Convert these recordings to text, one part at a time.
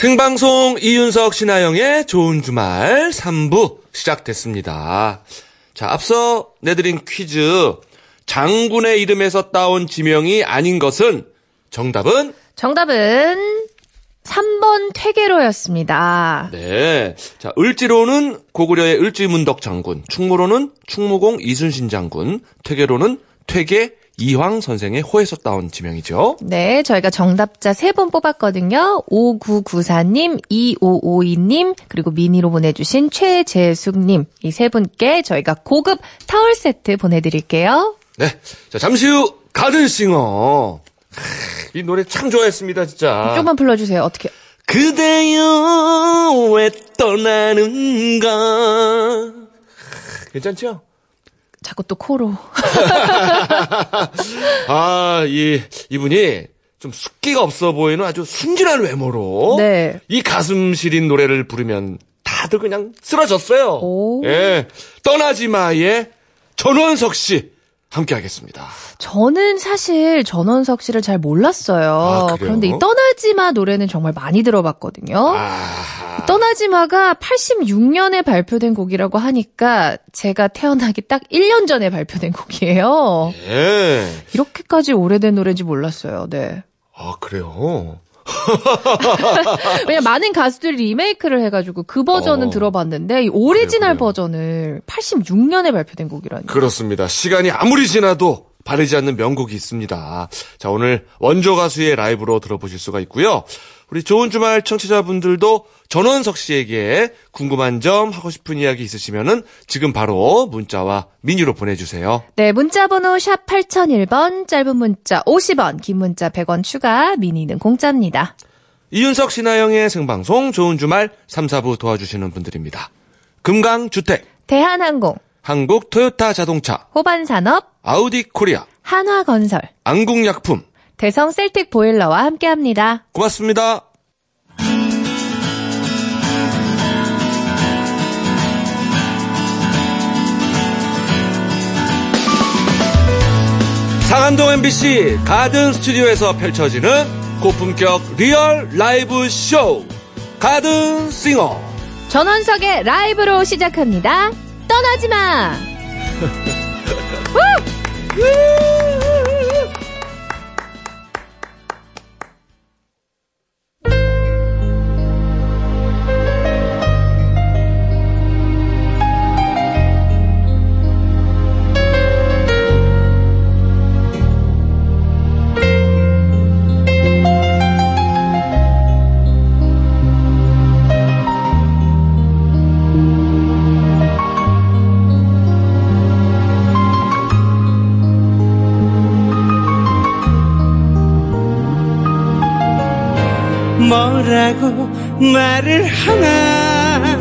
생방송 이윤석 신하영의 좋은 주말 3부 시작됐습니다. 자, 앞서 내드린 퀴즈. 장군의 이름에서 따온 지명이 아닌 것은 정답은 정답은 3번 퇴계로였습니다. 네. 자, 을지로는 고구려의 을지문덕 장군, 충무로는 충무공 이순신 장군, 퇴계로는 퇴계 이황 선생의 호에서 따온 지명이죠. 네, 저희가 정답자 3분 뽑았거든요. 5994님, 2552님, 그리고 미니로 보내주신 최재숙님. 이 세 분께 저희가 고급 타월 세트 보내드릴게요. 네. 자, 잠시 후 가든싱어. 이 노래 참 좋아했습니다, 진짜. 조금만 불러주세요. 어떻게. 그대여 왜 떠나는가. 괜찮죠? 자꾸 또 코로. 아, 이, 이분이 좀 숙기가 없어 보이는 아주 순진한 외모로. 네. 이 가슴 시린 노래를 부르면 다들 그냥 쓰러졌어요. 오. 예. 떠나지 마의 전원석 씨. 함께 하겠습니다. 저는 사실 전원석 씨를 잘 몰랐어요. 아? 그런데 이 떠나지마 노래는 정말 많이 들어봤거든요. 아. 떠나지마가 86년에 발표된 곡이라고 하니까 제가 태어나기 딱 1년 전에 발표된 곡이에요. 예. 이렇게까지 오래된 노래인지 몰랐어요. 네. 아, 그래요? 왜냐 많은 가수들이 리메이크를 해가지고 그 버전은 어. 들어봤는데 이 오리지널 그래요, 그래요. 버전을 86년에 발표된 곡이라니. 그렇습니다. 시간이 아무리 지나도 바래지 않는 명곡이 있습니다. 자, 오늘 원조 가수의 라이브로 들어보실 수가 있고요. 우리 좋은 주말 청취자분들도 전원석 씨에게 궁금한 점 하고 싶은 이야기 있으시면은 지금 바로 문자와 미니로 보내주세요. 네, 문자 번호 샵 8001번, 짧은 문자 50원, 긴 문자 100원 추가, 미니는 공짜입니다. 이윤석 신하영의 생방송 좋은 주말 3, 4부 도와주시는 분들입니다. 금강주택, 대한항공, 한국 토요타 자동차, 호반산업, 아우디 코리아, 한화건설, 안국약품. 대성 셀틱 보일러와 함께합니다. 고맙습니다. 상암동 MBC 가든 스튜디오에서 펼쳐지는 고품격 리얼 라이브 쇼 가든 싱어 전원석의 라이브로 시작합니다. 떠나지 마! 뭐라고 말을 하나.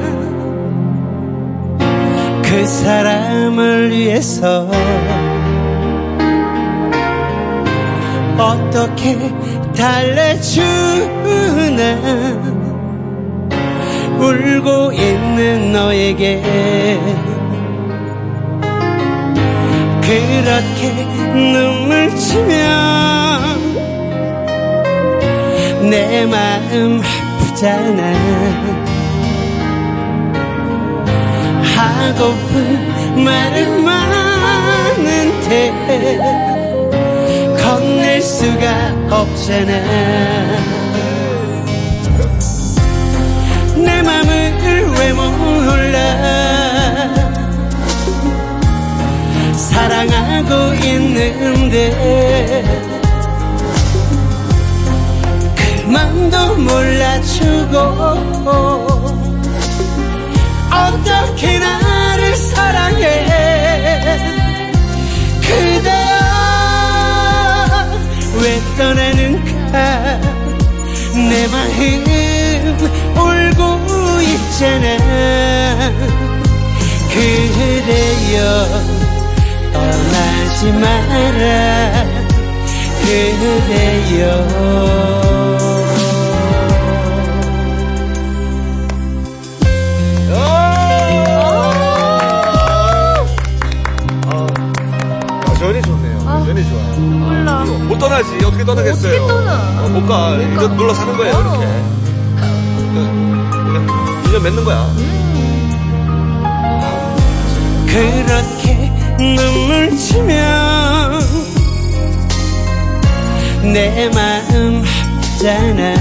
그 사람을 위해서 어떻게 달래주나. 울고 있는 너에게 그렇게 눈물 치면 내 마음 아프잖아 하고픈 말은 많은데 건넬 수가 없잖아. 내 맘을 왜 몰라? 사랑하고 있는데 맘도 몰라주고 어떻게 나를 사랑해? 그대여 왜 떠나는가? 내 마음 울고 있잖아. 그대여 떠나지 마라. 그대여 떠나지. 어떻게 떠나겠어요? 어떻게 떠나? 못 가. 이거 눌러 사는 거예요, 이렇게. 인연 맺는 거야. 그렇게 눈물 치면 내 마음 아프잖아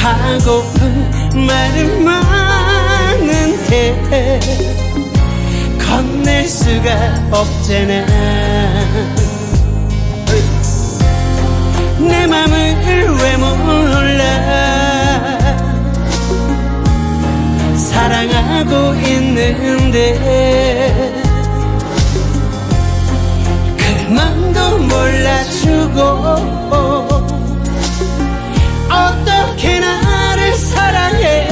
하고픈 말은 많은데 건넬 수가 없잖아 왜 몰라 사랑하고 있는데 그 맘도 몰라주고 어떻게 나를 사랑해?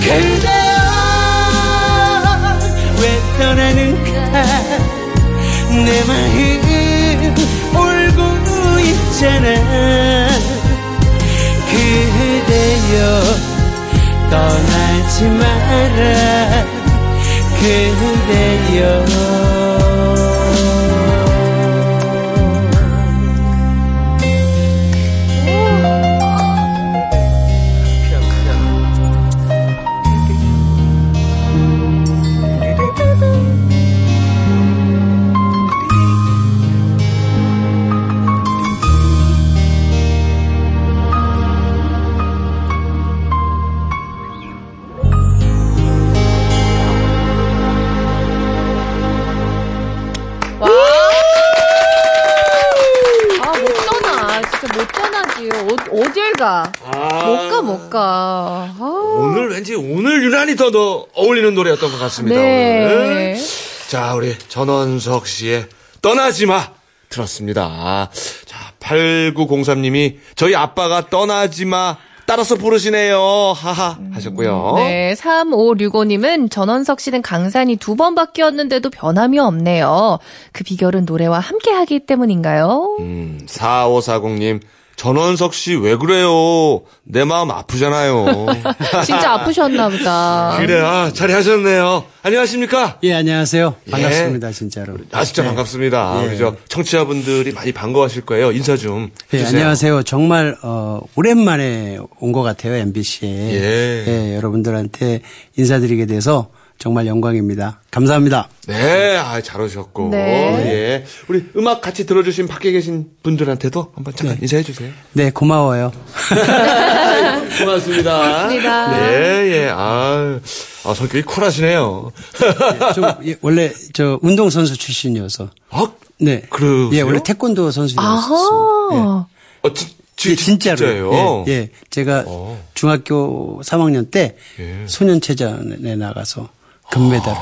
그대여 왜 떠나는가? 내 마음 있잖아 그대여 떠나지 마라 그대여 노래였던 것 같습니다. 네. 오늘. 자, 우리 전원석 씨의 떠나지 마 들었습니다. 자, 8903님이 저희 아빠가 떠나지 마 따라서 부르시네요. 하하 하셨고요. 네, 3565님은 전원석 씨는 강산이 두 번 바뀌었는데도 변함이 없네요. 그 비결은 노래와 함께 하기 때문인가요? 음, 4540님 전원석 씨 왜 그래요? 내 마음 아프잖아요. 진짜 아프셨나 보다. 그래, 아, 잘하셨네요. 안녕하십니까? 예, 안녕하세요. 예. 반갑습니다, 진짜로. 아, 진짜 네. 반갑습니다. 예. 우리 저 청취자분들이 많이 반가워하실 거예요. 인사 좀 예, 해주세요. 안녕하세요. 정말 어, 오랜만에 온 것 같아요, MBC에. 예. 여러분들한테 인사드리게 돼서 정말 영광입니다. 감사합니다. 네, 아, 잘 오셨고. 네. 예. 우리 음악 같이 들어주신 밖에 계신 분들한테도 한번 잠깐 인사해 주세요. 네, 고마워요. 고맙습니다. 고맙습니다. 네, 예. 아, 아 성격이 쿨하시네요. 좀, 예, 원래 저 운동선수 출신이어서. 아, 네. 그러세요? 예, 원래 태권도 선수였어요. 아하. 어, 진, 진, 예, 진짜로. 진짜예요? 예, 예. 제가 어. 중학교 3학년 때 예. 소년체전에 나가서 금메달을.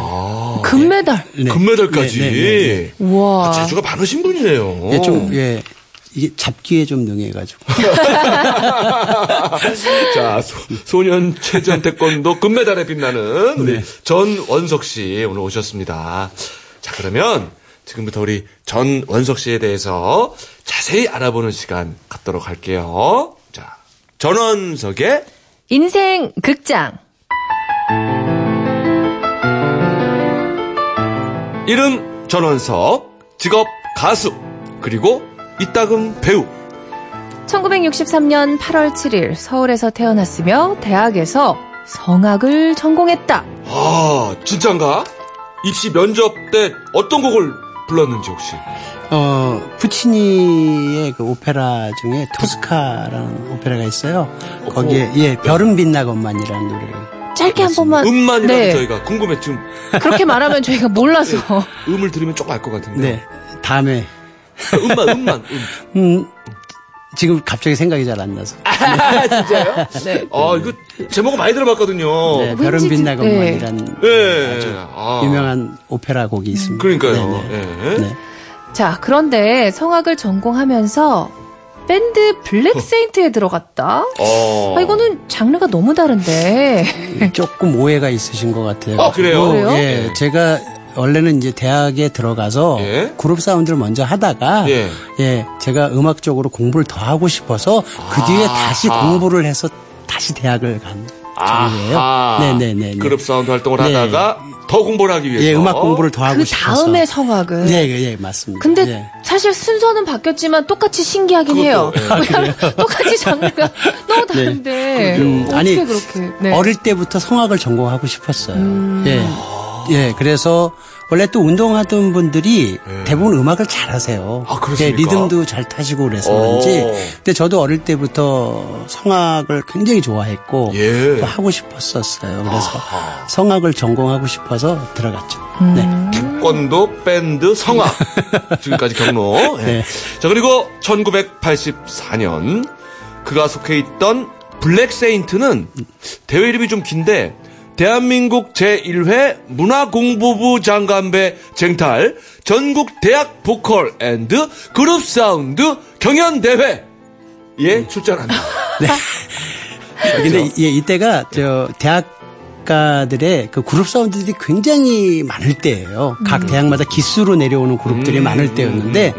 금메달. 네. 금메달까지. 네, 네, 네, 네. 우와. 아, 재주가 많으신 분이네요. 예, 좀, 예. 이게 잡기에 좀 능해가지고. 자, 소, 년 체전 태권도 금메달에 빛나는 우리 네. 전원석 씨 오늘 오셨습니다. 자, 그러면 지금부터 우리 전원석 씨에 대해서 자세히 알아보는 시간 갖도록 할게요. 자, 전원석의 인생 극장. 이름 전원석, 직업 가수, 그리고 이따금 배우. 1963년 8월 7일 서울에서 태어났으며 대학에서 성악을 전공했다. 아, 진짠가? 입시 면접 때 어떤 곡을 불렀는지 혹시? 어, 푸치니의 그 오페라 중에 토스카라는 오페라가 있어요. 거기에, 예, 별은 빛나건만이라는 노래를. 짧게 한 번만. 음만이라도 네. 저희가 궁금해 지금 그렇게 말하면 저희가 몰라서. 음을 들으면 조금 알 것 같은데. 네. 다음에, 음만, 음만. 음. 음, 지금 갑자기 생각이 잘 안 나서. 네. 아, 이거 제목은 많이 들어봤거든요. 네, 별은 지- 빛나건만이라는 네. 아. 유명한 오페라 곡이 있습니다. 그러니까요. 네, 네. 예. 네. 자, 그런데 성악을 전공하면서 밴드 블랙 세인트에 들어갔다? 어. 아, 이거는 장르가 너무 다른데. 조금 오해가 있으신 것 같아요. 아, 그래요? 그래요? 예, 제가 원래는 이제 대학에 들어가서 예. 그룹 사운드를 먼저 하다가 예. 예, 제가 음악적으로 공부를 더 하고 싶어서 그 뒤에 아하. 다시 공부를 해서 다시 대학을 간 아하. 네네네. 그룹 사운드 활동을 네. 하다가 더더 공부를 하기 위해서. 예, 음악 공부를 더 하고 그 싶어서. 다음에 성악을. 예, 예, 예, 맞습니다. 근데 예. 사실 순서는 바뀌었지만 똑같이 신기하긴 해요. 그것도, 왜냐하면 똑같이 장르가 너무 다른데 음, 어떻게 아니, 그렇게? 네. 어릴 때부터 성악을 전공하고 싶었어요. 음. 예. 예, 그래서 원래 또 운동하던 분들이 대부분 음악을 잘 하세요. 아, 그렇습니까? 예, 리듬도 잘 타시고 그래서 오. 그런지. 근데 저도 어릴 때부터 성악을 굉장히 좋아했고 예. 또 하고 싶었었어요. 그래서 성악을 전공하고 싶어서 들어갔죠. 음. 네. 태권도, 밴드, 성악. 지금까지 경로. 예. 네. 자, 그리고 1984년 그가 속해 있던 블랙 세인트는 대회 이름이 좀 긴데 대한민국 제1회 문화공보부 장관배 쟁탈 전국 대학 보컬 and 그룹 사운드 경연대회에 출전한다. 근데 예, 이때가 저 대학 가들의 그 그룹 사운드들이 굉장히 많을 때예요. 각 대학마다 기수로 내려오는 그룹들이 많을 때였는데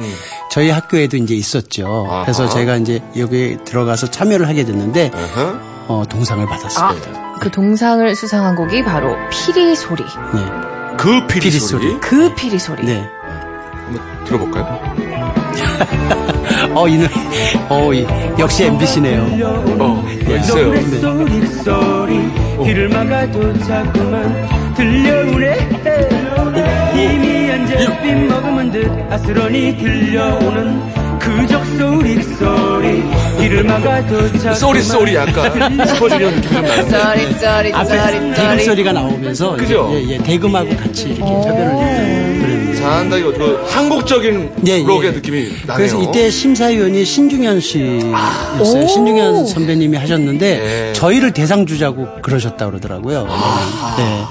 저희 학교에도 이제 있었죠. 그래서 아하. 제가 이제 여기 들어가서 참여를 하게 됐는데. 어, 동상을 받았습니다. 아, 그 동상을 수상한 곡이 바로 피리 소리. 네. 그 피리, 피리 소리. 소리. 그 피리 소리. 네. 한번 들어볼까요? 어, 이 노래. 어, 이, 역시 MBC네요. 어, 있어요. 네. 소리 소리 귀를 막아도 자꾸만 들려오네 희미한 잿빛 머금은 듯 아스러니 들려오는 그적 소리 소리 귀를 막아도 자꾸만 sorry sorry 약간 슈퍼주니어 느낌 좀 나요. 앞에 대금. 소리가 나오면서 그죠? 예, 예, 대금하고 같이 이렇게 협연을 해요. 그래요. 상당히 그 한국적인 예, 록의 예. 느낌이 나네요. 그래서 이때 심사위원이 신중현 씨였어요. 오. 신중현 선배님이 하셨는데 네. 저희를 대상 주자고 그러셨다 그러더라고요. 네.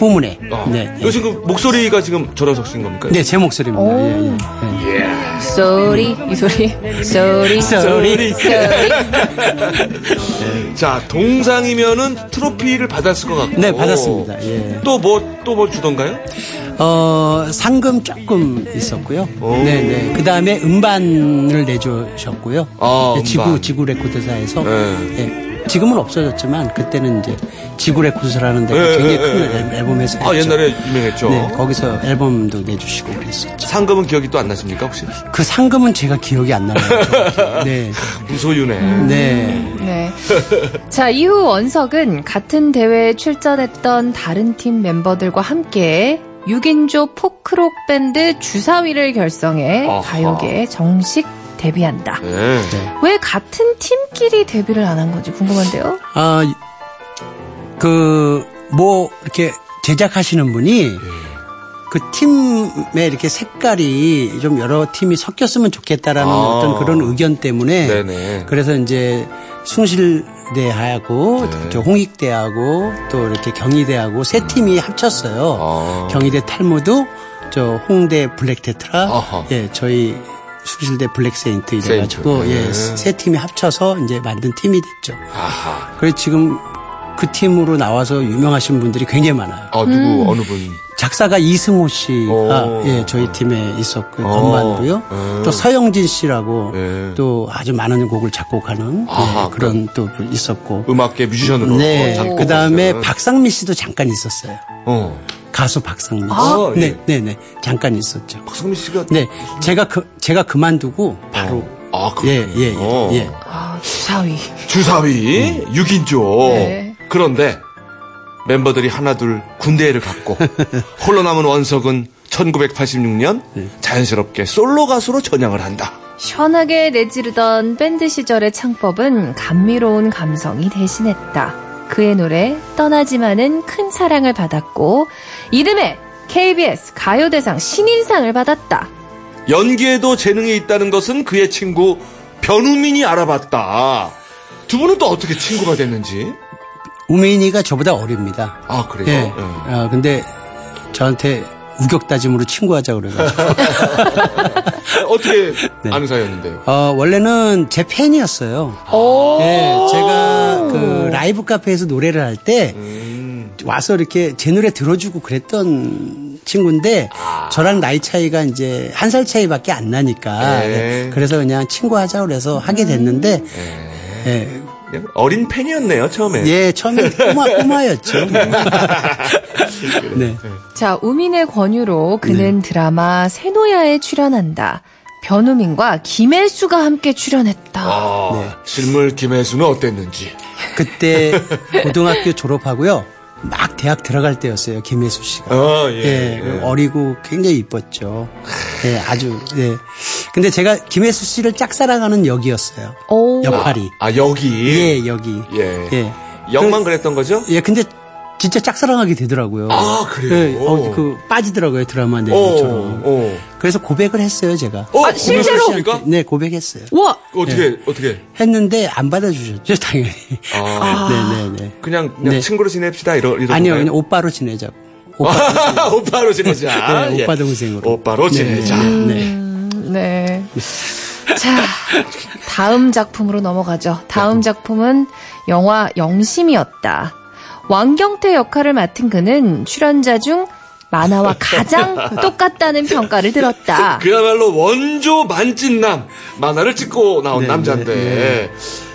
후문에. 어. 네. 이거 지금 목소리가 지금 전원석 씨인 겁니까? 네, 제 목소리입니다. 예, 예. 예. 소리 이 소리 소리 소리. 소리. 자, 동상이면은 트로피를 받았을 것 같고. 네, 받았습니다. 예. 또 뭐, 또 뭐 주던가요? 어, 상금 조금 있었고요. 오. 네, 네. 그 다음에 음반을 내주셨고요. 아, 네, 지구, 음반. 지구 레코드사에서. 네. 예. 지금은 없어졌지만 그때는 이제 지구 레코드사라는 데가 네, 굉장히 네, 큰 네. 앨- 앨범에서 아, 했죠. 옛날에 유명했죠. 네, 거기서 앨범도 내주시고 그랬었죠. 상금은 기억이 또 안 나십니까, 혹시? 그 상금은 제가 기억이 안 나요. 네. 무소유네. 네. 네. 자, 이후 원석은 같은 대회에 출전했던 다른 팀 멤버들과 함께 6인조 포크록 밴드 주사위를 결성해 아하. 가요계에 정식 데뷔한다. 네. 왜 같은 팀끼리 데뷔를 안 한 건지 궁금한데요? 아, 그, 뭐, 이렇게 제작하시는 분이 그 팀의 이렇게 색깔이 좀 여러 팀이 섞였으면 좋겠다라는 아. 어떤 그런 의견 때문에 네네. 그래서 이제 숭실대하고 네. 저 홍익대하고 또 이렇게 경희대하고 세 팀이 합쳤어요. 아. 경희대 탈무드, 저 홍대 블랙테트라. 예, 저희 숭실대 블랙세인트 이래가지고. 예, 네. 세 팀이 합쳐서 이제 만든 팀이 됐죠. 아하. 그래서 지금 그 팀으로 나와서 유명하신 분들이 굉장히 많아요. 아, 누구, 어느 분? 작사가 이승호 씨가 오. 예, 저희 팀에 있었고 어. 건반도요. 음. 또 서영진 씨라고 예. 또 아주 많은 곡을 작곡하는 아하, 예, 그런 또 있었고. 음악계 뮤지션으로. 네. 작곡을 그 다음에 하시는. 박상미 씨도 잠깐 있었어요. 어. 가수 박상미 씨. 아, 예. 네, 네, 네. 잠깐 있었죠. 박성민 씨가. 네. 제가 그 제가 그만두고 바로 아, 예. 예, 예, 예. 아, 주사위. 주사위, 6인조. 네. 그런데 멤버들이 하나둘 군대를 갔고 홀로 남은 원석은 1986년 자연스럽게 솔로 가수로 전향을 한다. 시원하게 내지르던 밴드 시절의 창법은 감미로운 감성이 대신했다. 그의 노래 떠나지마는 큰 사랑을 받았고 이듬해 KBS 가요대상 신인상을 받았다. 연기에도 재능이 있다는 것은 그의 친구 변우민이 알아봤다. 두 분은 또 어떻게 친구가 됐는지? 우민이가 저보다 어립니다. 아 그래요? 예. 예. 아, 근데 저한테 우격다짐으로 친구하자 그래가지고. 어떻게 네. 아는 사이였는데요? 어, 원래는 제 팬이었어요. 오. 예, 제가 그 라이브 카페에서 노래를 할때 음, 와서 이렇게 제 노래 들어주고 그랬던 친구인데 저랑 나이 차이가 이제 한 살 차이밖에 안 나니까 네. 네, 그래서 그냥 친구하자 그래서 하게 됐는데 예, 그냥 어린 팬이었네요 처음에. 예 처음엔 꼬마 꼬마였죠. 네. 자, 우민의 권유로 그는 드라마 세노야에 출연한다. 변우민과 김혜수가 함께 출연했다. 아, 네. 실물 김혜수는 어땠는지. 그때 고등학교 졸업하고요. 막 대학 들어갈 때였어요. 김혜수 씨가. 아, 예. 예, 그 어리고 굉장히 이뻤죠. 예, 아주, 예. 근데 제가 김혜수 씨를 짝사랑하는 역이었어요. 오. 역할이. 아, 여기. 예, 여기. 예. 예. 영만 그 랬던 거죠? 예, 근데 진짜 짝사랑하게 되더라고요. 아, 그래요? 예, 어, 그 빠지더라고요 드라마 내용처럼. 어. 그래서 고백을 했어요 제가. 어, 아, 실제로? 고백하셨습니까? 네, 고백했어요. 와! 어떻게, 어떻게? 했는데 안 받아주셨죠 당연히. 아, 네, 네, 네. 그냥, 그냥 네. 친구로 지냅시다, 이러, 이러. 아니요, 그냥 오빠로 지내자고. 오빠, 오빠로 지내자. 네, 예. 오빠 동생으로. 오빠로 네, 지내자. 네, 네. 네. 자, 다음 작품으로 넘어가죠. 다음 작품은 영화 영심이었다. 왕경태 역할을 맡은 그는 출연자 중 만화와 가장 똑같다는 평가를 들었다. 그야말로 원조 만찢남 만화를 찍고 나온 네, 남자인데. 네,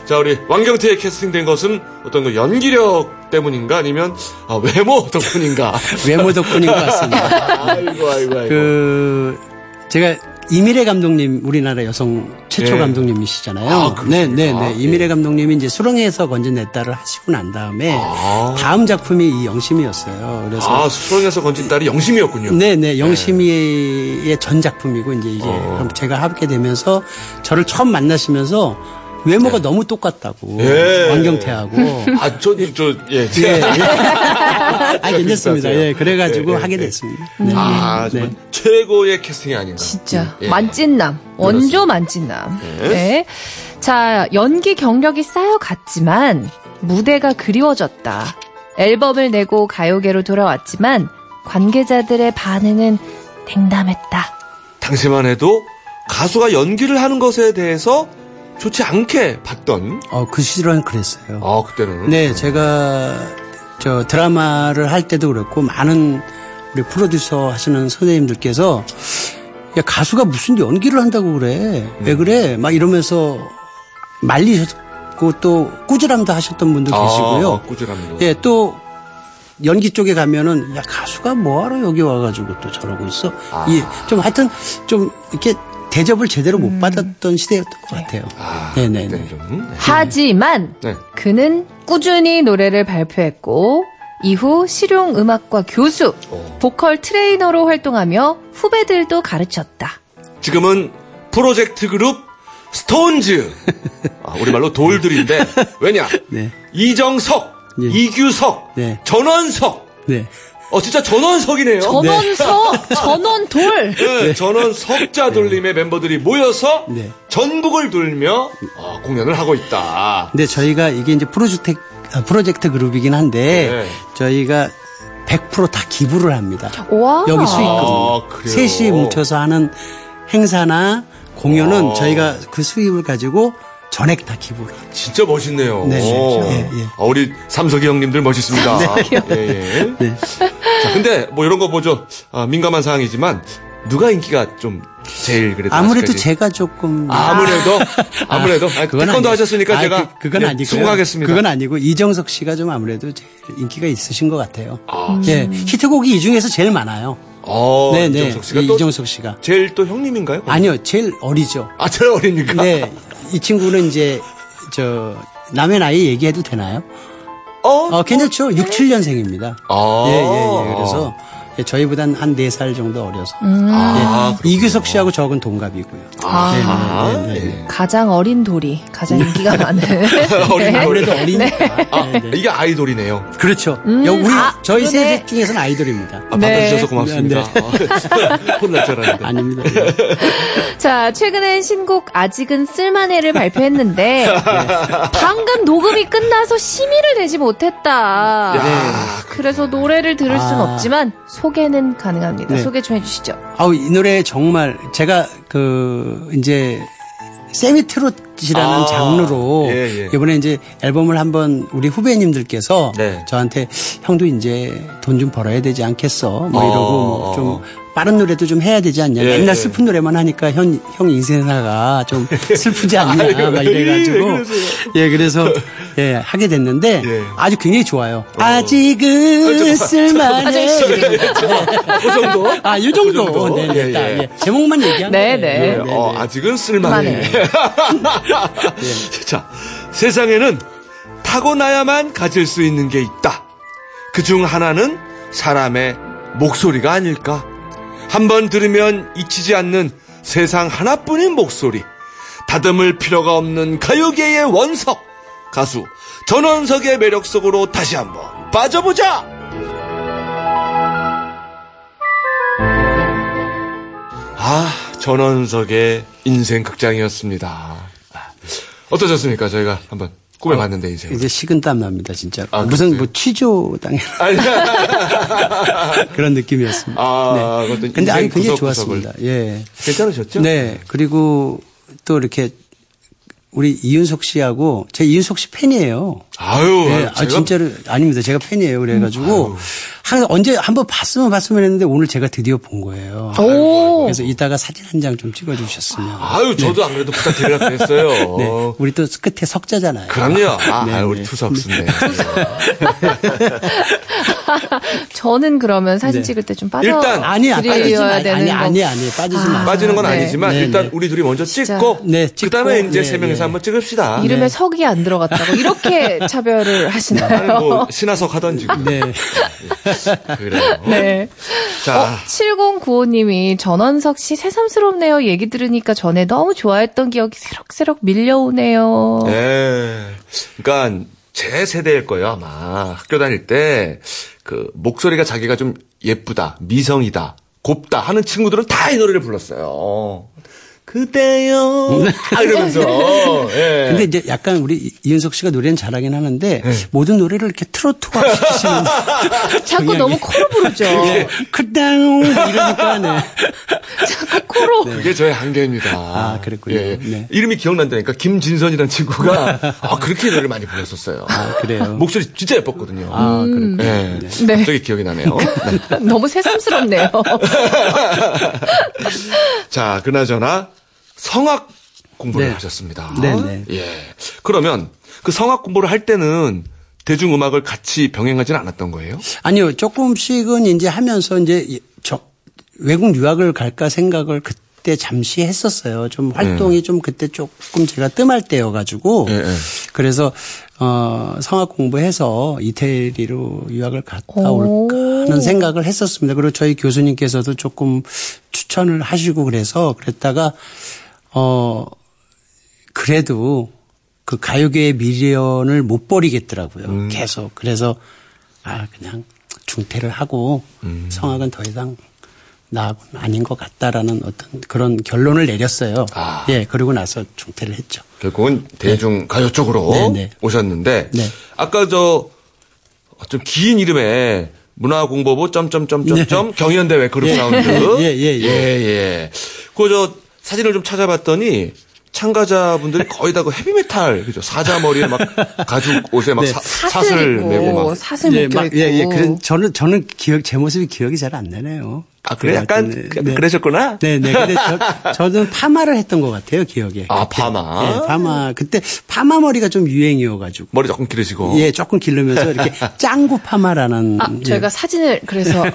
자, 우리 왕경태에 캐스팅된 것은 어떤 그 연기력 때문인가 아니면 아, 외모 덕분인가? 외모 덕분인 것 같습니다. 아이고, 아이고, 아이고. 그 제가 이미래 감독님 우리나라 여성 최초 예. 감독님이시잖아요. 아, 네, 네? 네. 이미래 감독님이 이제 수렁에서 건진 내 딸을 하시고 난 다음에 아. 다음 작품이 이 영심이었어요. 그래서 아, 수렁에서 건진 딸이 영심이었군요. 네, 네. 영심이의 전 작품이고 이제 이게 어. 그럼 제가 하게 되면서 저를 처음 만나시면서 외모가 너무 똑같다고 예. 왕경태하고 아, 저, 저, 예. 예, 예. 아, 괜찮습니다. 예, 그래가지고 예, 예, 하게 예. 됐습니다. 네. 아, 네. 정말 최고의 캐스팅이 아닌가. 진짜 예. 만찢남, 원조 만찢남. 네. 네. 자, 연기 경력이 쌓여갔지만 무대가 그리워졌다. 앨범을 내고 가요계로 돌아왔지만 관계자들의 반응은 냉담했다. 당시만 해도 가수가 연기를 하는 것에 대해서 좋지 않게 봤던, 어, 그 시절은 그랬어요. 아, 그때는. 네, 제가 저 드라마를 할 때도 그렇고 많은 우리 프로듀서 하시는 선생님들께서 야 가수가 무슨 연기를 한다고 그래? 왜 그래? 막 이러면서 말리셨고 또 꾸지람도 하셨던 분도 계시고요. 아, 꾸준합니다. 예, 또 연기 쪽에 가면은 야 가수가 뭐하러 여기 와가지고 또 저러고 있어. 아. 이좀 하여튼 좀 이렇게 대접을 제대로 못 받았던 시대였던 것 같아요. 아, 네네. 그때는 좀. 하지만 네. 그는 꾸준히 노래를 발표했고 이후 실용 음악과 교수, 어. 보컬 트레이너로 활동하며 후배들도 가르쳤다. 지금은 프로젝트 그룹 스톤즈. 아, 우리말로 돌들인데, 왜냐? 네. 이정석, 예. 이규석, 네. 전원석. 네. 어, 진짜 전원석이네요. 전원석, 전원돌. 네, 전원 석자 돌림의 멤버들이 모여서 네. 전국을 돌며 어, 공연을 하고 있다. 근데 저희가 이게 이제 프로젝트 아, 프로젝트 그룹이긴 한데 네. 저희가 100%다 기부를 합니다. 와. 여기 수익금 아, 그래요? 셋이 뭉쳐서 하는 행사나 공연은 아. 저희가 그 수입을 가지고 전액 다 기부를. 진짜 멋있네요. 네, 오. 예, 예. 아, 우리 삼석이 형님들 멋있습니다. 예, 예. 네. 자, 근데 뭐 이런 거 보죠. 아, 민감한 사항이지만 누가 인기가 좀 제일 그래도 아무래도 아직까지? 제가 조금 아무래도 아무래도 아, 그건 태권도 아니- 하셨으니까 아, 제가 그, 건 예, 아니고요. 수긍하겠습니다. 그건 아니고 이정석 씨가 좀 아무래도 제일 인기가 있으신 것 같아요. 아, 예, 히트곡이 이 중에서 제일 많아요. 어, 네, 네. 이정석 씨가 이- 또 이정석 씨가 제일 또 형님인가요? 아니요, 제일 어리죠. 아, 제일 어립니까? 네, 이 친구는 이제 저 남의 나이 얘기해도 되나요? 어? 어, 괜찮죠. 6, 7년생입니다. 아. 예, 예, 예. 그래서 예, 저희보단 한 4살 정도 어려서. 아, 예. 이규석 씨하고 저하고는 동갑이고요. 아, 네, 네, 네, 네. 예. 가장 어린 돌이 가장 인기가 많은. 어린 돌. 아무래도 어리니까. 아, 네, 네. 이게 아이돌이네요. 그렇죠. 여- 우리 아, 저희. 세 중에서는 아이돌입니다. 아, 네. 받아주셔서 고맙습니다. 아, 혼날 줄 알았는데. 아닙니다. 자, 최근엔 신곡 아직은 쓸만해를 발표했는데 방금 녹음이 끝나서 심의를 내지 못했다. 야, 그래서 노래를 들을 순 아. 없지만 소개는 가능합니다. 네. 소개 좀 해주시죠. 아우, 이 노래 정말 제가 그 이제 세미 트롯이라는 아, 장르로 예, 예. 이번에 이제 앨범을 한번 우리 후배님들께서 네. 저한테 형도 이제 돈 좀 벌어야 되지 않겠어 뭐 어, 이러고 어, 뭐좀 빠른 노래도 좀 해야 되지 않냐. 예, 맨날 예. 슬픈 노래만 하니까 형, 형 인생사가 좀 슬프지 않냐. 아이고, 막왜 이래가지고. 예, 그래서 예, 하게 됐는데 예. 아주 굉장히 좋아요. 아직은 쓸만해. 그 정도? 아, 요 정도. 그 정도? 네, 예, 네, 딱, 예. 예. 제목만 얘기한 네. 네. 어, 아직은 쓸만해. 쓸만해. 자, 세상에는 타고나야만 가질 수 있는 게 있다. 그 중 하나는 사람의 목소리가 아닐까. 한 번 들으면 잊히지 않는 세상 하나뿐인 목소리. 다듬을 필요가 없는 가요계의 원석. 가수 전원석의 매력 속으로 다시 한번 빠져보자! 아, 전원석의 인생 극장이었습니다. 아, 어떠셨습니까? 저희가 한번 꾸며봤는데, 인생. 이제 식은땀 납니다, 진짜. 아, 무슨 그러세요? 뭐 취조 당해 그런 느낌이었습니다. 아, 그것도 근데 아니 굉장히 구석구석을. 좋았습니다. 예. 괜찮으셨죠? 네. 그리고 또 이렇게 우리 이윤석 씨하고 제 이윤석 씨 팬이에요. 아유, 네, 아, 제가 진짜로 아닙니다. 제가 팬이에요. 그래가지고 항상 언제 한번 봤으면 봤으면 했는데 오늘 제가 드디어 본 거예요. 오. 그래서 이따가 사진 한 장 좀 찍어주셨으면. 아유, 저도 안 그래도 부탁드리려고 했어요. 네, 우리 또 끝에 석자잖아요. 그럼요. 아, 네, 아유, 우리 네. 투석스네. 저는 그러면 사진 네. 찍을 때 좀 빠져 일단 아니, 아, 빠지지 드려야 마. 되는 아니, 거. 아니, 아니, 빠지지 마. 빠지는 건 네. 아니지만 네, 일단 네. 우리 둘이 먼저 진짜. 찍고 네, 찍고, 그다음에 이제 네, 세 명이서 네. 한번 찍읍시다. 이름에 석이 안 들어갔다고 이렇게 차별을 하시나요? 뭐 신화석 하던지. 네. 그래요. 네. 자, 어, 7095님이 전원석 씨 새삼스럽네요. 얘기 들으니까 전에 너무 좋아했던 기억이 새록새록 밀려오네요. 네. 그러니까 제 세대일 거예요 아마 학교 다닐 때 그 목소리가 자기가 좀 예쁘다, 미성이다, 곱다 하는 친구들은 다 이 노래를 불렀어요. 그대요. 아, 이러면서. 예. 근데 이제 약간 우리 이- 이윤석 씨가 노래는 잘하긴 하는데 네. 모든 노래를 이렇게 트로트화 시키시는 자꾸 너무 코로 부르죠. 예. 그땅 이러니까 네. 자꾸 코로. 그게 저의 한계입니다. 아, 그랬군요. 예. 네. 이름이 기억난다니까 김진선이라는 친구가 아, 그렇게 노래를 많이 불렀었어요. 아, 그래요. 목소리 진짜 예뻤거든요. 아, 그렇군요. 예. 네. 갑자기 기억이 나네요. 네. 너무 새삼스럽네요. 자, 그나저나 성악 공부를 네. 하셨습니다. 네, 네. 예. 그러면 그 성악 공부를 할 때는 대중음악을 같이 병행하지는 않았던 거예요? 아니요, 조금씩은 이제 하면서 이제 외국 유학을 갈까 생각을 그때 잠시 했었어요. 좀 활동이 좀 그때 조금 제가 뜸할 때여가지고 예, 예. 그래서 어 성악 공부해서 이태리로 유학을 갔다 오. 올까 하는 생각을 했었습니다. 그리고 저희 교수님께서도 조금 추천을 하시고 그래서 그랬다가 어 그래도 그 가요계의 미련을 못 버리겠더라고요. 음. 계속. 그래서 아 그냥 중퇴를 하고 음. 성악은 더 이상 나하고는 아닌 것 같다라는 어떤 그런 결론을 내렸어요. 아. 예, 그러고 나서 중퇴를 했죠. 결국은 대중 가요 쪽으로 네, 네. 오셨는데 네. 아까 저 좀 긴 이름에 문화공보부 점점점점점 경연대회 그룹 예. 사운드 예, 예, 예. 예. 그저 사진을 좀 찾아봤더니 참가자분들이 거의 다 그 헤비메탈 그죠 사자 머리에 막 가죽 옷에 막 네. 사, 있고 메고 막 사슬 예, 묶여 막, 있고. 예, 예. 그런 저는 저는 기억 제 모습이 기억이 잘 안 나네요. 아, 그래? 약간 네, 약간 네. 그러셨구나? 네, 네. 근데 저, 저는 파마를 했던 것 같아요, 기억에. 아, 그때. 파마? 예, 파마. 그때 파마 머리가 좀 유행이어가지고. 머리 조금 기르시고. 예, 조금 기르면서 이렇게 짱구 파마라는. 아, 예. 저희가 사진을 그래서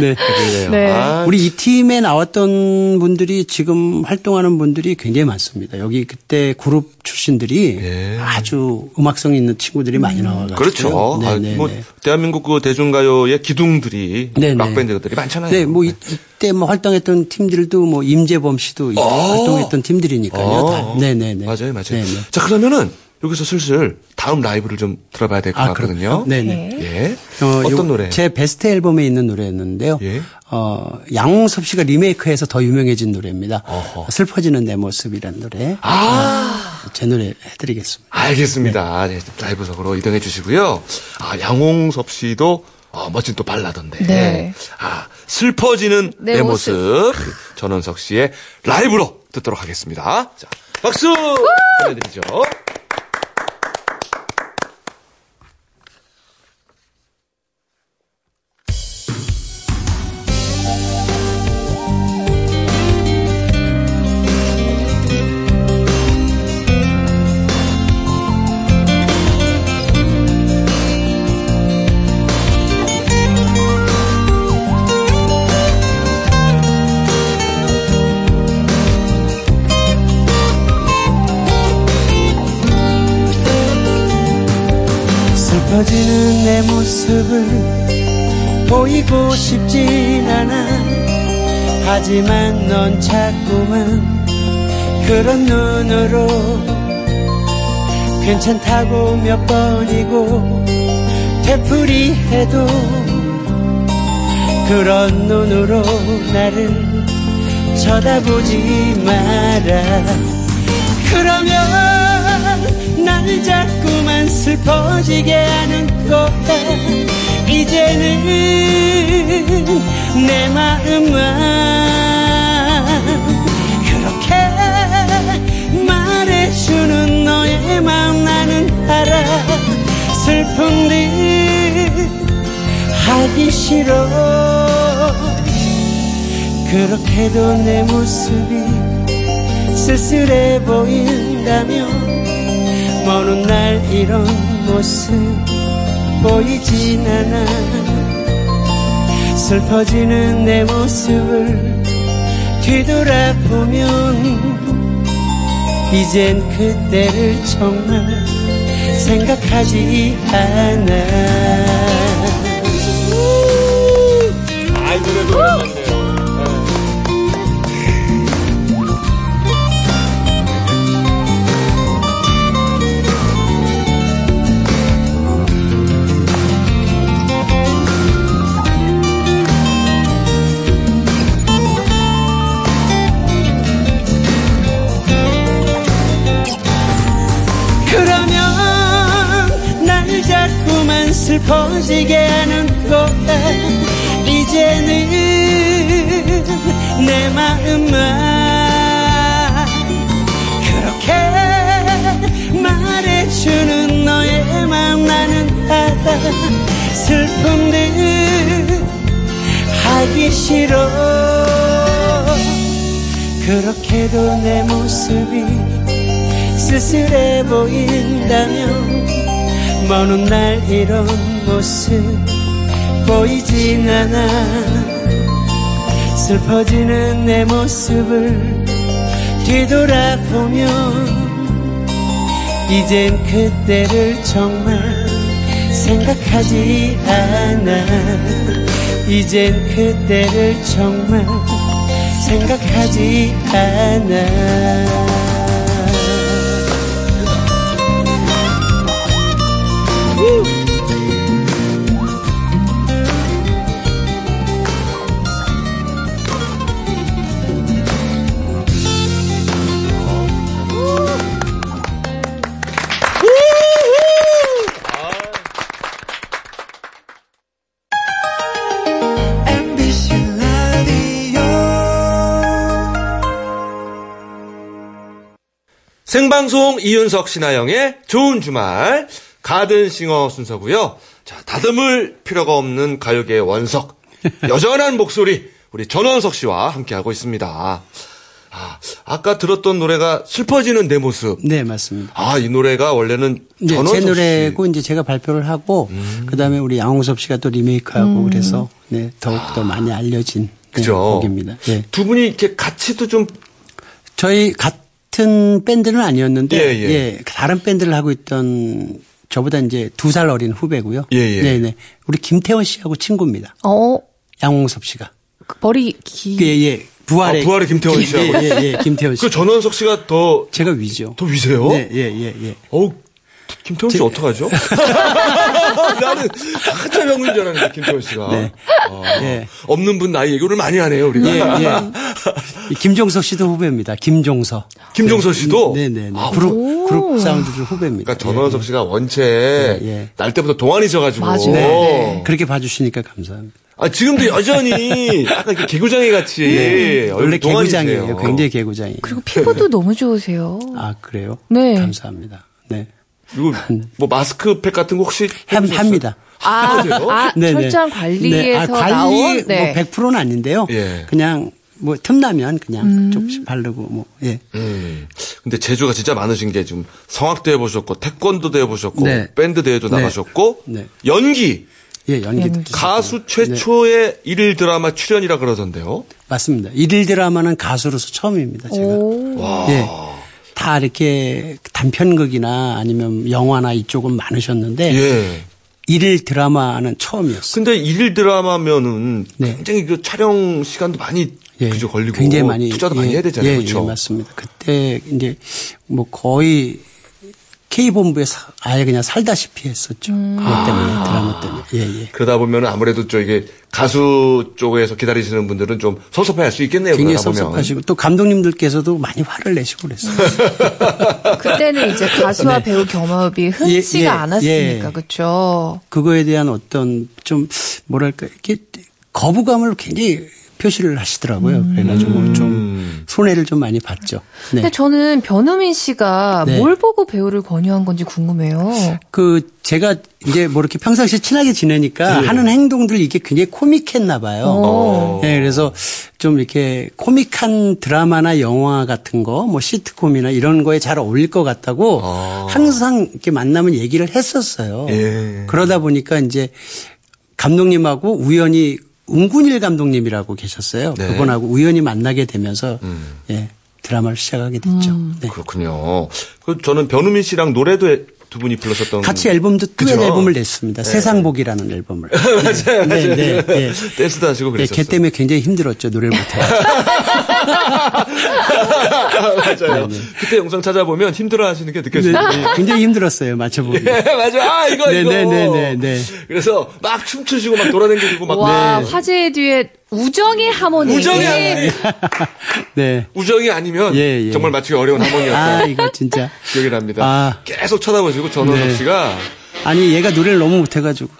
네. 그래요. 네. 아, 우리 이 팀에 나왔던 분들이 지금 활동하는 분들이 굉장히 많습니다. 여기 그때 그룹 출신들이 예. 아주 음악성 있는 친구들이 많이 나와가지고. 그렇죠. 아, 네, 네, 뭐 네. 대한민국 그 대중가요의 기둥들이 네, 네. 락밴드들이 많잖아요. 네, 뭐 이, 때 뭐 활동했던 팀들도 뭐 임재범 씨도 이제 활동했던 팀들이니까요. 어, 다. 네네 네. 맞아요, 맞아요. 네네. 자, 그러면은 여기서 슬슬 다음 라이브를 좀 들어봐야 될것 아, 같거든요. 네네. 예. 어, 요- 노래? 제 베스트 앨범에 있는 노래였는데요. 예. 어, 양홍섭 씨가 리메이크해서 더 유명해진 노래입니다. 어허. 슬퍼지는 내 모습이라는 노래. 아, 제 노래 해드리겠습니다. 알겠습니다. 네, 라이브석으로 이동해 주시고요. 아, 양홍섭 씨도 어, 멋진 또 발라던데. 네. 아, 슬퍼지는 내, 내 모습. 전원석 씨의 라이브로 듣도록 하겠습니다. 자, 박수! 보내드리죠. 하지만 넌 자꾸만 그런 눈으로 괜찮다고 몇 번이고 되풀이해도 그런 눈으로 나를 쳐다보지 마라. 그러면 날 자꾸만 슬퍼지게 하는 거야. 이제는 내 마음만 마음 나는 알아. 슬픈 듯 하기 싫어. 그렇게도 내 모습이 쓸쓸해 보인다면 먼날 이런 모습 보이진 않아. 슬퍼지는 내 모습을 뒤돌아보면 이젠 그때를 정말 생각하지 않아. 아, 이 노래도 슬퍼지게 하는 거야 이제는 내 마음만. 그렇게 말해주는 너의 마음 나는 알아 듯 하기 싫어. 그렇게도 내 모습이 쓸쓸해 보인다면 먼날 이런 모습 보이진 않아. 슬퍼지는 내 모습을 뒤돌아보면 이젠 그때를 정말 생각하지 않아. 이젠 그때를 정말 생각하지 않아 생방송 이윤석 신하영의 좋은 주말 가든싱어 순서고요. 자, 다듬을 필요가 없는 가요계의 원석 여전한 목소리 우리 전원석 씨와 함께하고 있습니다. 아, 아까 들었던 노래가 슬퍼지는 내 모습. 네 맞습니다. 아, 이 노래가 원래는 네, 전원석 제 노래고 씨. 이제 제가 발표를 하고 음. 그다음에 우리 양홍섭 씨가 또 리메이크하고 그래서 네, 더욱 더 많이 알려진 네, 아. 그죠. 곡입니다. 네. 두 분이 이렇게 같이도 좀 저희 같은 밴드는 아니었는데 예, 예. 예, 다른 밴드를 하고 있던 저보다 이제 두 살 어린 후배고요. 예, 예. 네, 네. 우리 김태원 씨하고 친구입니다. 어, 양홍섭 씨가. 그 머리 기. 예, 예. 부활의 아, 부활의 김태원 씨하고. 예, 예, 예. 김태원 씨. 그 전원석 씨가 더, 제가 위죠. 더 위세요? 네, 예, 예, 예. 어우, 김태원 씨 어떡하죠? 나는 한참 형인 줄 알았는데, 김태원 씨가. 네. 아, 예. 없는 분 나이 얘기를 많이 하네요, 우리가. 예, 예. 이 김종석 씨도 후배입니다. 김종서. 김종서 씨도? 네, 네, 네. 아, 그룹, 그룹 사운드들 후배입니다. 그러니까 전원석 씨가 원체 예, 예. 날 때부터 동안이셔가지고. 맞아요. 네, 어. 네. 그렇게 봐주시니까 감사합니다. 아, 지금도 여전히 약간 이렇게 개구장이 같이. 네. 원래. 개구장이에요. 굉장히 개구장이에요. 그리고 피부도 너무 좋으세요. 아, 그래요? 네. 감사합니다. 네. 그리고 뭐 마스크팩 같은 거 혹시 함? 합니다. 아? 아 네, 네. 철저한 네. 관리에서 아, 관리 나온 네. 뭐 100%는 아닌데요. 예. 그냥 뭐 틈나면 그냥 조금씩 바르고 뭐 예. 음. 근데 재주가 진짜 많으신 게 지금 성악도 해보셨고 태권도도 해보셨고 네. 밴드 대회도 네. 나가셨고 네. 연기 예, 연기도 연기. 가수 네. 최초의 일일 드라마 출연이라 그러던데요. 맞습니다. 일일 드라마는 가수로서 처음입니다. 제가. 오. 예. 다 이렇게 단편극이나 아니면 영화나 이쪽은 많으셨는데 예. 일일 드라마는 처음이었어요. 근데 일일 드라마면은 네. 굉장히 그 촬영 시간도 많이 예, 그죠 걸리고 굉장히 많이 투자도 많이 예, 해야 되잖아요. 예, 그렇죠? 예, 맞습니다. 그때 이제 뭐 거의 K 본부에서 아예 그냥 살다시피 했었죠. 그것 때문에 아. 드라마 때문에. 예, 예. 그러다 보면 아무래도 저 이게 가수 쪽에서 기다리시는 분들은 좀 섭섭해 할 수 있겠네요. 굉장히. 섭섭하시고 또 감독님들께서도 많이 화를 내시고 그랬어요. 그때는 이제 가수와 배우 경험이 흔치가 예, 예, 않았으니까 예. 그렇죠. 그거에 대한 어떤 좀 뭐랄까 이렇게 거부감을 굉장히 표시를 하시더라고요. 그래가지고 좀 손해를 좀 많이 봤죠. 네. 근데 저는 변우민 씨가 네. 뭘 보고 배우를 권유한 건지 궁금해요. 그 제가 이제 뭐 이렇게 평상시에 친하게 지내니까 하는 행동들 이게 굉장히 코믹했나 봐요. 오. 예, 그래서 좀 이렇게 코믹한 드라마나 영화 같은 거, 뭐 시트콤이나 이런 거에 잘 어울릴 것 같다고 항상 이렇게 만나면 얘기를 했었어요. 예. 그러다 보니까 이제 감독님하고 우연히 웅군일 감독님이라고 계셨어요. 네. 그분하고 우연히 만나게 되면서 예, 드라마를 시작하게 됐죠. 네. 그렇군요. 그 저는 변우민 씨랑 노래도 해- 두 분이 불렀었던 같이 앨범도 듀엣? 앨범을 냈습니다. 세상복이라는 앨범을. 맞아요, 네, 맞아요. 네, 네. 댄스도 하시고 네, 그랬었어요. 걔 때문에 굉장히 힘들었죠 노래를 못해. 맞아요. 그때 영상 찾아보면 힘들어 하시는 게 네, 느껴져요. 네, 굉장히 힘들었어요 맞춰 보기. 네, 맞아. 아, 이거, 네, 이거. 네, 네, 네, 네. 그래서 막 춤추시고 막 돌아다니고 막. 와 네. 화제의 뒤에 우정의 하모니. 우정의 하모니. 네. 우정이 아니면 예, 예. 정말 맞추기 어려운 하모니였다. 아 이거 진짜. 기억이 납니다. 아. 계속 쳐다보시고 전원석 네. 씨가 아니 얘가 노래를 너무 못해가지고.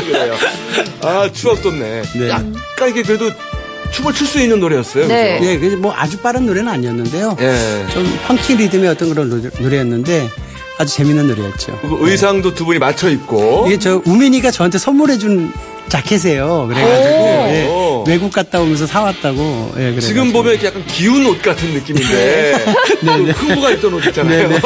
그래요. 아 추억 돋네. 네. 약간 이게 그래도 춤을 출 수 있는 노래였어요. 네. 그죠? 예, 그래서 뭐 아주 빠른 노래는 아니었는데요. 예. 좀 펑키 리듬의 어떤 그런 노래, 노래였는데 아주 재밌는 노래였죠. 의상도 두 분이 맞춰 입고. 이게 저 우민이가 저한테 선물해준 자켓이에요. 그래가지고 오. 예, 외국 갔다 오면서 사왔다고. 예, 그래가지고. 지금 보면 이렇게 약간 기운 옷 같은 느낌인데 그 흥부가 있던 옷 있잖아요. 네, 네.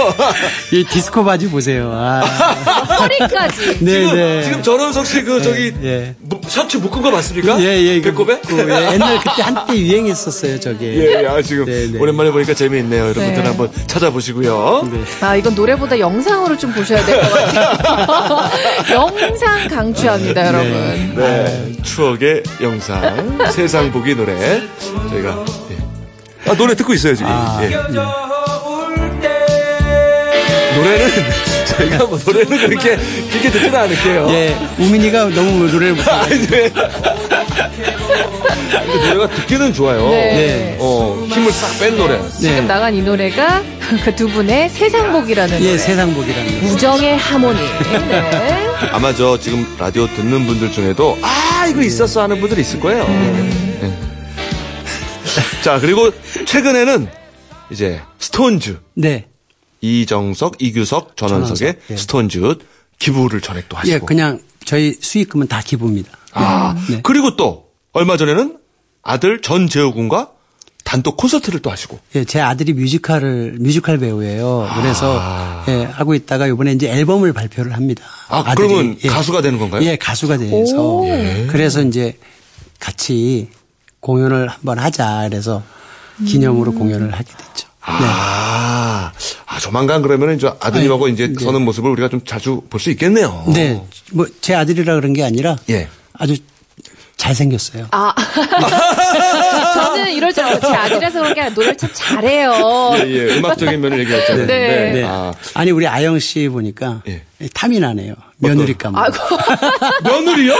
이 디스코 바지 보세요. 아. 허리까지. 네, 지금 네. 지금 전원석 씨 그 저기 예. 무- 셔츠 묶은 거 맞습니까? 예, 예. 이거 배꼽에? 그, 예, 옛날 그때 한때 유행했었어요, 저게. 예, 예. 아, 지금 네, 네. 오랜만에 보니까 재미있네요. 여러분들 네. 한번 찾아보시고요. 아 이건 노래보다 영상으로 좀 보셔야 될 것 같아요. 영상 강추합니다, 여러분. 네, 추억의 영상 세상 보기 노래 저희가 예. 아 노래 듣고 있어요 지금. 아, 예. 노래는 저희가 뭐 노래는 그렇게 길게 듣지는 않을게요. 예, 우민이가 너무 노래를 못해. 아, 네. 노래가 듣기는 좋아요. 네. 어 힘을 싹 뺀 노래. 지금 네. 나간 이 노래가 그 두 분의 세상복이라는 예, 노래. 세상복이라는 거. 우정의 하모니. 네. 아마 저 지금 라디오 듣는 분들 중에도 아 이거 있었어 하는 분들이 있을 거예요. 네. 자 그리고 최근에는 이제 스톤즈 네. 이정석, 이규석, 전원석의 전원석, 예. 스톤즈 기부를 전액 또 하시고. 예, 그냥 저희 수익금은 다 기부입니다. 아 네. 그리고 또 얼마 전에는 아들 전재호 군과 단독 콘서트를 또 하시고. 예, 제 아들이 뮤지컬을 뮤지컬 배우예요. 그래서 예, 하고 있다가 이번에 이제 앨범을 발표를 합니다. 아, 아들이. 그러면 예. 가수가 되는 건가요? 예, 가수가 돼서 그래서 이제 같이 공연을 한번 하자. 그래서 기념으로 공연을 하게 됐죠. 아, 아, 조만간 그러면 이제 아드님하고 아니, 이제 네. 서는 모습을 우리가 좀 자주 볼 수 있겠네요. 네, 뭐 제 아들이라 그런 게 아니라 예. 아주 잘생겼어요. 아. 저는 이럴 줄 알고 제 아들이라서 그런 게 아니라 노래를 참 잘해요. 예, 예. 음악적인 면을 얘기했잖아요. 네. 네. 아, 아니 우리 아영 씨 보니까 예. 탐이 나네요. 며느리감. 아이고. 며느리요?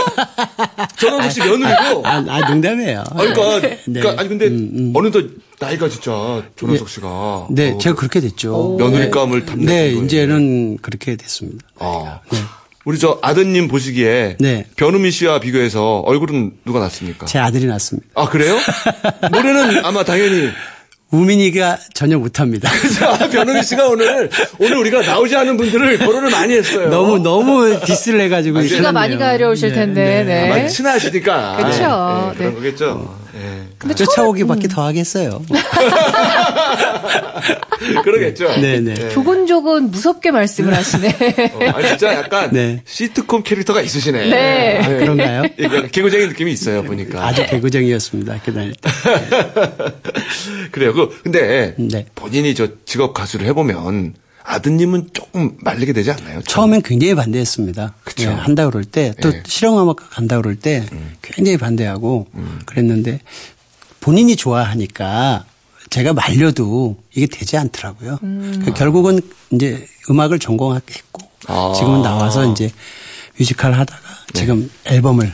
전원석 씨 며느리고? 아, 아, 농담이에요. 아, 그러니까, 네. 그러니까 아니 근데 어느덧 나이가 진짜 조원석 씨가 네, 어, 제가 그렇게 됐죠. 며느리감을 탐내는 네, 거예요. 이제는 그렇게 됐습니다. 아. 우리 저 아드님 보시기에 네. 변우민 씨와 비교해서 얼굴은 누가 낫습니까? 제 아들이 낳습니다. 아 그래요? 노래는 아마 당연히 우민이가 전혀 못합니다. 아, 변우민 씨가 오늘 오늘 우리가 나오지 않은 분들을 거론을 많이 했어요. 너무 너무 디스를 해가지고 아, 귀가 많이. 가려우실 네, 텐데. 네. 아마 네. 친하시니까. 그쵸. 네, 그런 네. 거겠죠. 예. 근데 쫓아오기 밖에 더 하겠어요. 그러겠죠. 네, 네. 예. 조곤조곤 무섭게 말씀을 하시네. 어, 아니 진짜 약간 네. 시트콤 캐릭터가 있으시네. 네. 아, 그런가요? 예, 개구쟁이 느낌이 있어요 보니까. 아주 개구쟁이였습니다. 때. 그래요. 그 근데 네. 본인이 저 직업 가수를 해보면 아드님은 조금 말리게 되지 않나요? 처음엔 굉장히 반대했습니다. 그쵸. 예, 한다 그럴 때, 또 예. 음. 실용음악 간다 그럴 때 굉장히 반대하고 그랬는데 본인이 좋아하니까 제가 말려도 이게 되지 않더라고요. 그 결국은 이제 음악을 전공했고 아. 지금은 나와서 이제 뮤지컬 하다가 네. 지금 앨범을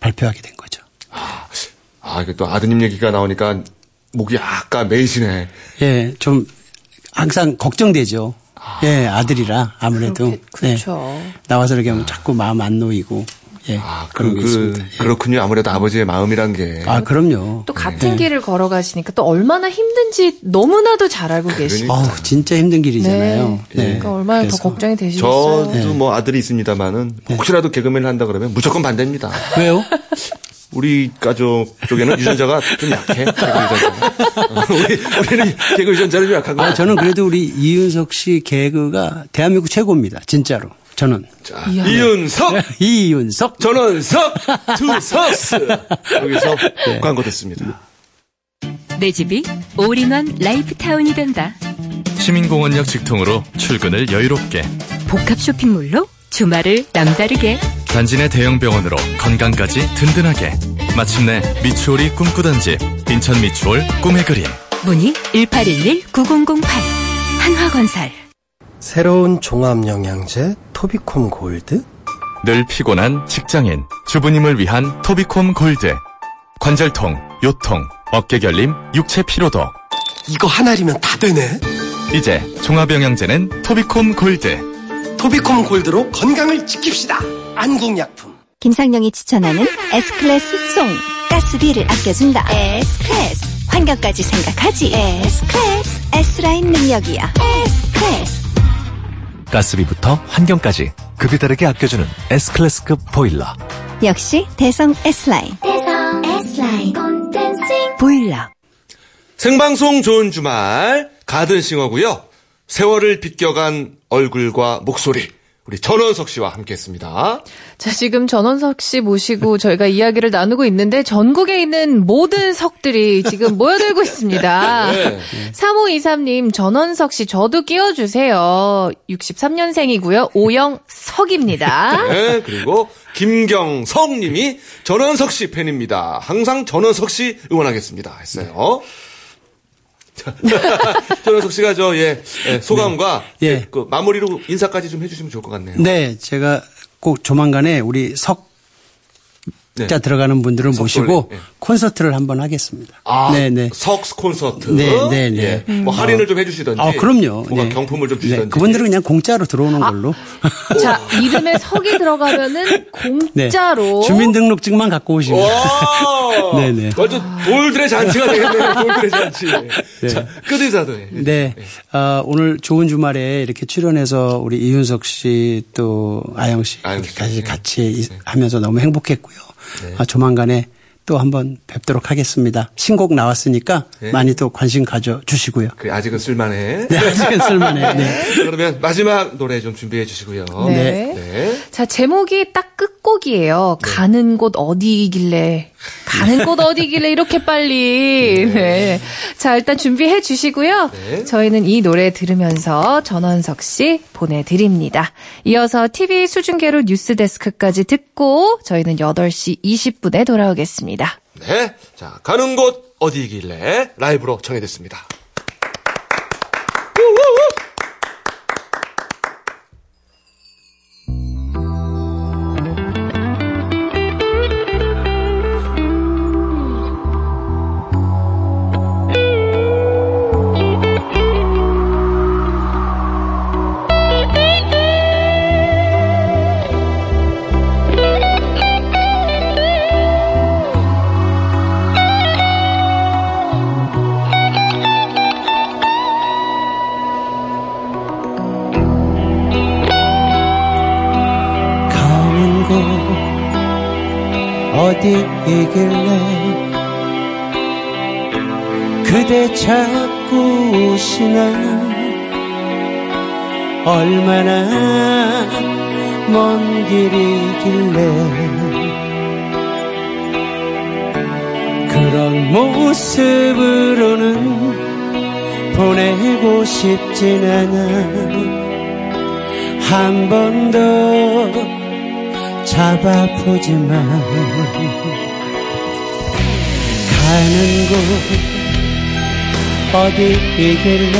발표하게 된 거죠. 아, 이게 또 아드님 얘기가 나오니까 목이 약간 메이시네. 예, 좀 항상 걱정되죠. 예, 아들이라 아무래도 그렇게- 그렇죠. 예, 나와서 이렇게 하면 자꾸 마음 안 놓이고 예, 아, 그, 그런 게 그, 있습니다. 예. 그렇군요. 아무래도 아버지의 마음이란 게. 아, 그럼요. 또 같은 길을 걸어가시니까 또 얼마나 힘든지 너무나도 잘 알고 계시고. 어우, 진짜 힘든 길이잖아요. 네. 그러니까 얼마나 그래서 더 걱정이 되시겠어요. 저도 뭐 아들이 있습니다만은 혹시라도 개그맨을 한다 그러면 무조건 반대입니다. 왜요? 우리 가족 쪽에는 유전자가 좀 약해. 어, 우리, 우리는 개그 유전자는 좀 약한 거. 아, 저는 그래도 우리 이윤석 씨 개그가 대한민국 최고입니다. 진짜로. 저는. 자, 이윤석, 이윤석. 전원석, 투석스. 여기서 광고 듣습니다. 내 집이 all-in-one life town이 된다. 시민공원역 직통으로 출근을 여유롭게 복합 쇼핑몰로 주말을 남다르게. 단지 내 대형 병원으로 건강까지 든든하게 마침내 미추홀이 꿈꾸던 집 인천 미추홀 꿈의 그림 문의 1811-9008. 한화건설. 새로운 종합영양제 토비콤 골드? 늘 피곤한 직장인 주부님을 위한 토비콤 골드 관절통, 요통, 어깨 결림, 육체 피로도 이거 하나리면 다 되네. 이제 종합영양제는 토비콤 골드 토비콤 골드로 건강을 지킵시다. 안국약품. 김상령이 추천하는 S클래스 송 가스비를 아껴준다 S클래스 환경까지 생각하지 S클래스 S라인 능력이야 S클래스 가스비부터 환경까지 급이 다르게 아껴주는 S클래스급 보일러. 역시 대성 S라인 대성 S라인 콘텐싱 보일러. 생방송 좋은 주말 가든싱어고요. 세월을 비껴간 얼굴과 목소리 우리 전원석 씨와 함께했습니다. 자, 지금 전원석 씨 모시고 저희가 이야기를 나누고 있는데 전국에 있는 모든 석들이 지금 모여들고 있습니다. 네. 3523님, 전원석 씨 저도 끼워주세요. 63년생이고요. 오영석입니다. 네, 그리고 김경성님이 전원석 씨 팬입니다. 항상 전원석 씨 응원하겠습니다. 했어요. 자, 전원석 씨가 저 예, 예, 소감과 네. 예. 예, 그 마무리로 인사까지 좀 해주시면 좋을 것 같네요. 네, 제가 꼭 조만간에 우리 석 자 네. 들어가는 분들을 모시고 예. 콘서트를 한번 하겠습니다. 아, 네, 네. 석스 콘서트. 네, 네, 네. 예, 뭐 할인을 좀 해주시던지. 아, 그럼요. 뭔가 네. 경품을 좀 네, 주시던지. 그분들은 그냥 공짜로 들어오는 걸로. 자, 이름에 석이 들어가면은 네. 공짜로. 주민등록증만 갖고 오시면. 와! 네네. 완전 돌들의 잔치가 되겠네요. 돌들의 잔치. 자, 끝의사도. 네. 아, 오늘 좋은 주말에 이렇게 출연해서 우리 이윤석 씨 또 아영 씨 아영 네. 같이 이- 하면서 너무 행복했고요. 아, 조만간에 또 한번 뵙도록 하겠습니다. 신곡 나왔으니까 네. 많이 또 관심 가져 주시고요. 그 아직은 쓸만해. 네, 아직은 쓸만해. 네. 자, 그러면 마지막 노래 좀 준비해 주시고요. 네. 네. 자, 제목이 딱 끝 곡이에요. 가는 곳 어디이길래. 가는 곳 어디길래 이렇게 빨리. 네. 자, 일단 준비해 주시고요. 네. 저희는 이 노래 들으면서 전원석 씨 보내드립니다. 이어서 TV 수중계로 뉴스 데스크까지 듣고 저희는 8시 20분에 돌아오겠습니다. 네. 자, 가는 곳 어디이길래 라이브로 정해됐습니다. 어디이길래 그대 찾고 오시나 얼마나 먼 길이길래 그런 모습으로는 보내고 싶진 않아. 한 번더 잡아보지만 가는 곳 어디이길래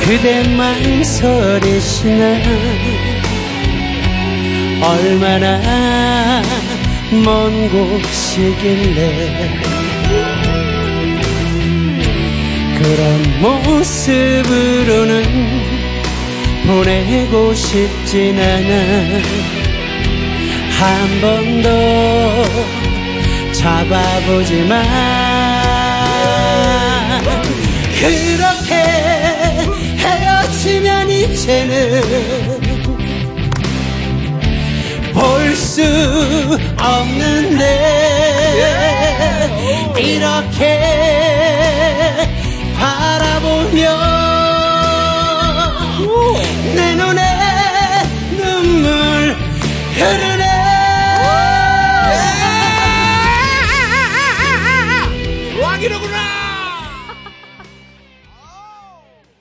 그대만 서리시나 얼마나 먼 곳이길래 그런 모습으로는 보내고 싶진 않아 한번더 잡아보지만 그렇게 헤어지면 이제는 볼 수 없는데 이렇게 No, no, no.